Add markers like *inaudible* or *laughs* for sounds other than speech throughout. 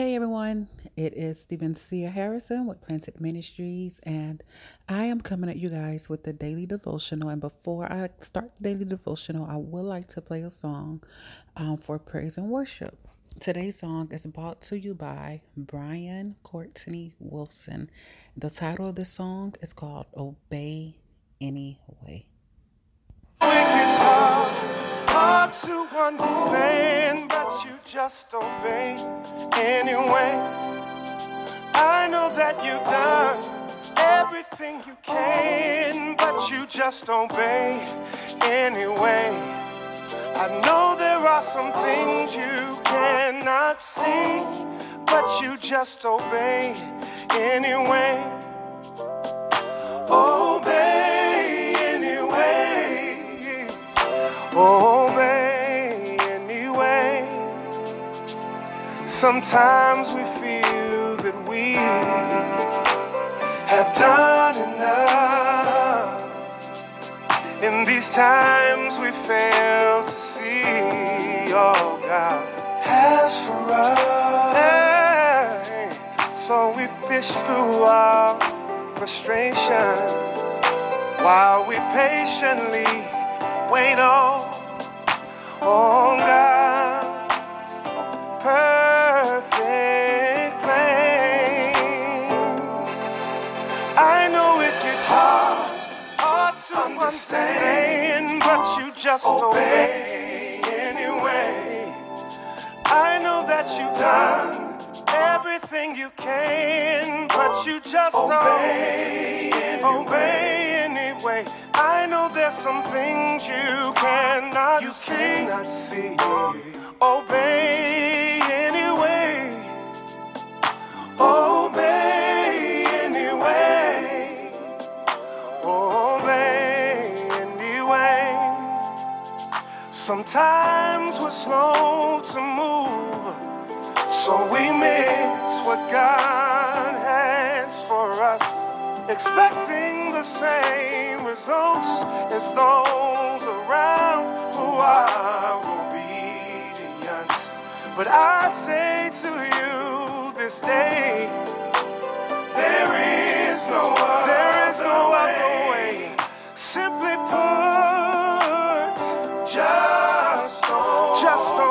Hey everyone, it is Stephen Sia Harrison with Planted Ministries, and I am coming at you guys with the daily devotional. And before I start the daily devotional, I would like to play a song um, for praise and worship. Today's song is brought to you by Brian Courtney Wilson. The title of the song is called Obey Anyway just obey anyway. I know that you've done everything you can, but you just obey anyway. I know there are some things you cannot see, but you just obey anyway. Obey anyway. Oh. Sometimes we feel that we have done enough. In these times we fail to see all God has for us. So we fish through our frustration while we patiently wait on, on God's purpose understand, but you just obey anyway. I know that you've done everything you can, but you just obey anyway. obey anyway. I know there's some things you cannot you see. Cannot see. Obey Obey Sometimes we're slow to move, so we miss what God has for us, expecting the same results as those around who are obedient. But I say to you, this day. There is no other, there is no other way.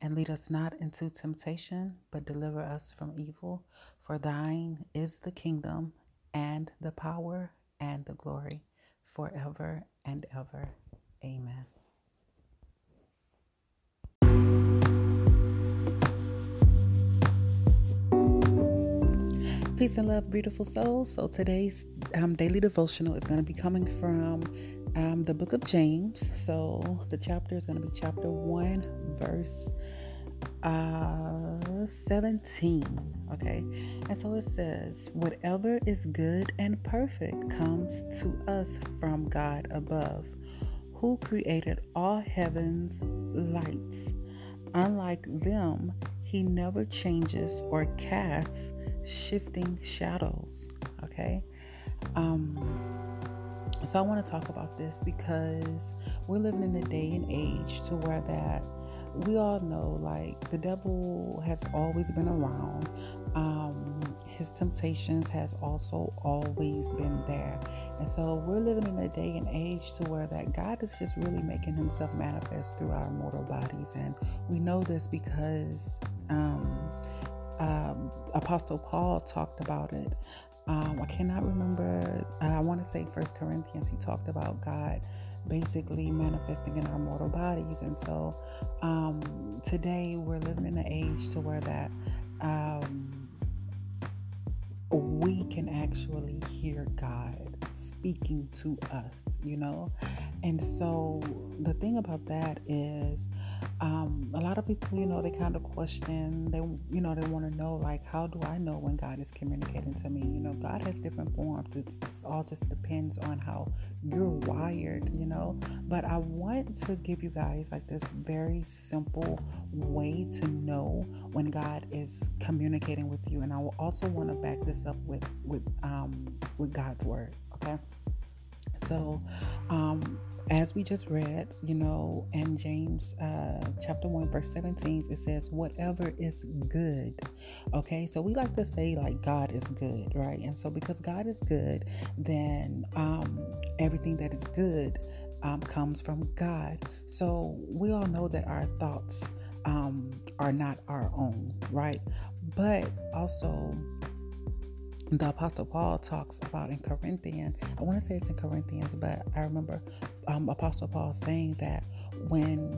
And lead us not into temptation, but deliver us from evil. For thine is the kingdom, and the power, and the glory, forever and ever. Amen. Peace and love, beautiful souls. So today's um, daily devotional is going to be coming from um, the book of James. So the chapter is going to be chapter 1, verse uh, 17. Okay. And so it says, Whatever is good and perfect comes to us from God above, who created all heaven's lights. Unlike them, he never changes or casts shifting shadows. Okay. Um, so I want to talk about this because we're living in a day and age to where that we all know like the devil has always been around um, his temptations has also always been there and so we're living in a day and age to where that god is just really making himself manifest through our mortal bodies and we know this because um, um, Apostle Paul talked about it. Um, I cannot remember. Uh, I want to say First Corinthians. He talked about God basically manifesting in our mortal bodies, and so um, today we're living in an age to where that um, we can actually hear God speaking to us, you know? And so the thing about that is um, a lot of people, you know, they kind of question. They, you know, they want to know like, how do I know when God is communicating to me? You know, God has different forms. It's, it's all just depends on how you're wired. You know, but I want to give you guys like this very simple way to know when God is communicating with you, and I will also want to back this up with with um with God's word. Okay, so um as we just read, you know, in James uh, chapter 1, verse 17, it says, whatever is good. Okay, so we like to say, like, God is good, right? And so, because God is good, then um, everything that is good um, comes from God. So, we all know that our thoughts um, are not our own, right? But also, the apostle paul talks about in corinthians i want to say it's in corinthians but i remember um, apostle paul saying that when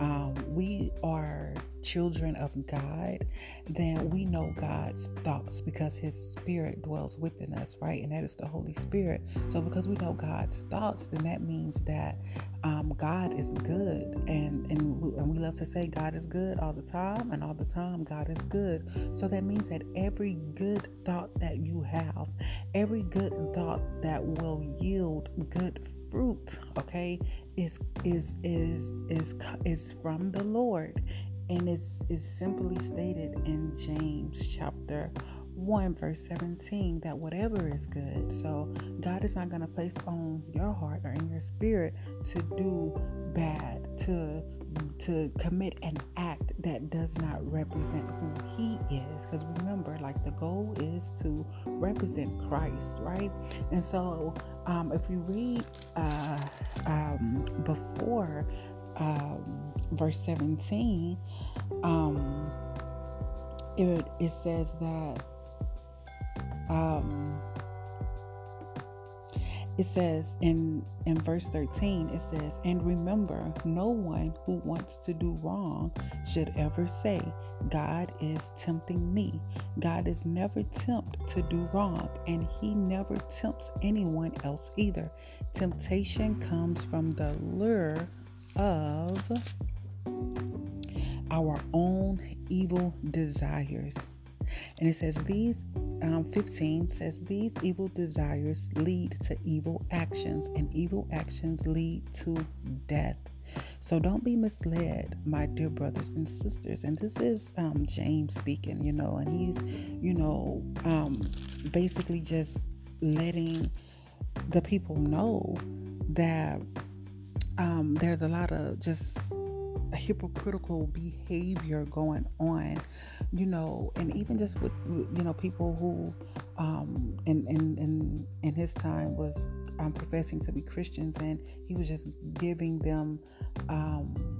um, we are children of God, then we know God's thoughts because His Spirit dwells within us, right? And that is the Holy Spirit. So, because we know God's thoughts, then that means that um, God is good, and and we, and we love to say God is good all the time, and all the time God is good. So that means that every good thought that you have, every good thought that will yield good fruit, okay, is is is is is from the Lord and it's, it's simply stated in James chapter 1 verse 17 that whatever is good so god is not going to place on your heart or in your spirit to do bad to to commit an act that does not represent who he is. Because remember like the goal is to represent christ right? And so um, if you read uh, um, before um, verse 17, um, it, it says that um, it says in in verse 13 it says and remember no one who wants to do wrong should ever say god is tempting me god is never tempted to do wrong and he never tempts anyone else either. Temptation comes from the lure of our own evil desires. And it says, These um, 15 says, These evil desires lead to evil actions, and evil actions lead to death. So don't be misled, my dear brothers and sisters. And this is um, James speaking, you know, and he's, you know, um, basically just letting the people know that um, there's a lot of just hypocritical behavior going on, you know, and even just with you know people who um, in in in in his time was um, professing to be Christians, and he was just giving them. Um,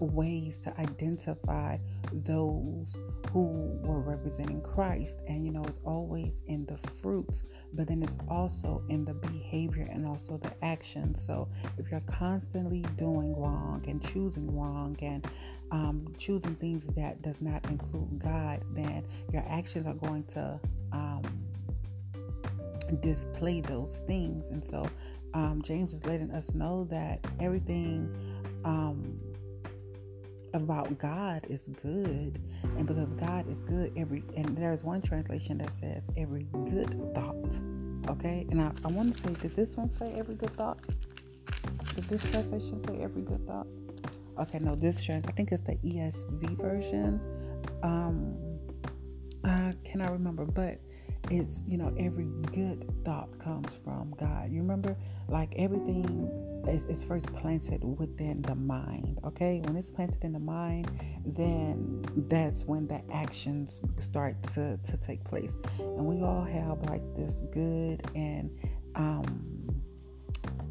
ways to identify those who were representing Christ. And you know, it's always in the fruits, but then it's also in the behavior and also the action. So if you're constantly doing wrong and choosing wrong and um, choosing things that does not include God, then your actions are going to um, display those things. And so um, James is letting us know that everything um, about God is good. And because God is good, every and there's one translation that says every good thought. Okay? And I, I want to say, did this one say every good thought? Did this translation say every good thought? Okay, no, this trans I think it's the ESV version. Um uh cannot remember, but it's you know every good thought comes from god. You remember like everything is, is first planted within the mind okay? When it's planted in the mind then that's when the actions start to to take place. And we all have like this good and um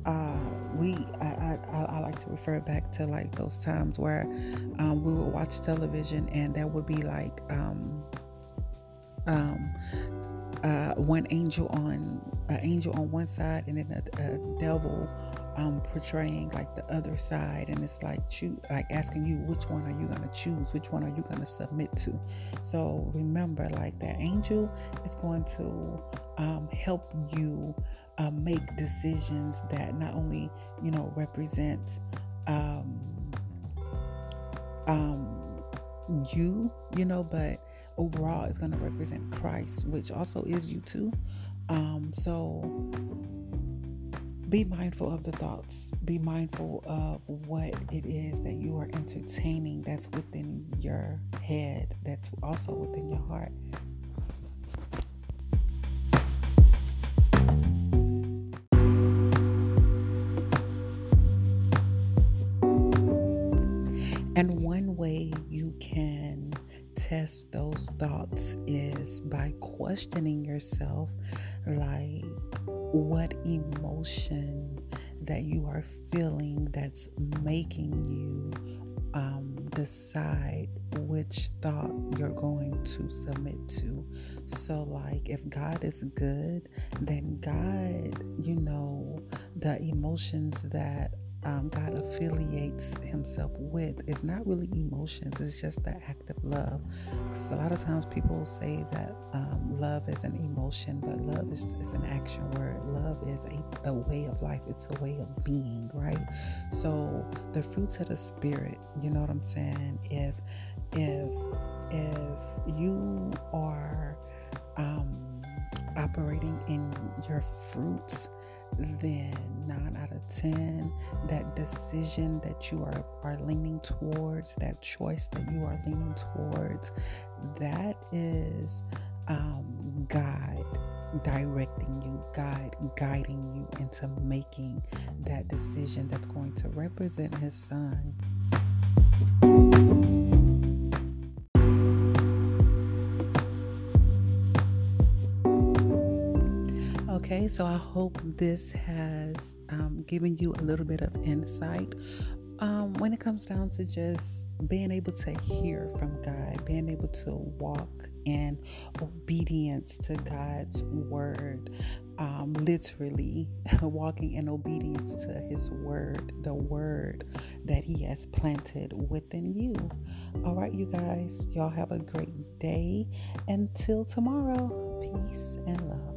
uh, we I, I, I like to refer back to like those times where um, we would watch television and there would be like um, um, uh, one angel on an angel on one side and then a, a devil um, portraying like the other side. And it's like choose like asking you which one are you to choose? Which one are you to submit to? So remember like that angel is going to um, help you uh, make decisions that not only you know represent um, um, you, you know, but overall is going to represent Christ, which also is you too. Um, so be mindful of the thoughts. Be mindful of what it is that you are entertaining that's within your head, that's also within your heart. And one way you can test those thoughts is by questioning yourself like what emotion that you are feeling that's making you um, decide which thought you're going to submit to. So, like, if God is good, then God, you know, the emotions that um, God affiliates himself with is not really emotions, it's just the act of love. Because a lot of times people say that um, love is an emotion, but love is, is an action word. Love is a, a way of life, it's a way of being, right? So the fruits of the spirit, you know what I'm saying? If if if you are um, operating in your fruits then 9 out of 10 that decision that you are, are leaning towards that choice that you are leaning towards that is um, god directing you god guiding you into making that decision that's going to represent his son Okay, so I hope this has um, given you a little bit of insight um, when it comes down to just being able to hear from God, being able to walk in obedience to God's word, um, literally *laughs* walking in obedience to His word, the word that He has planted within you. All right, you guys, y'all have a great day. Until tomorrow, peace and love.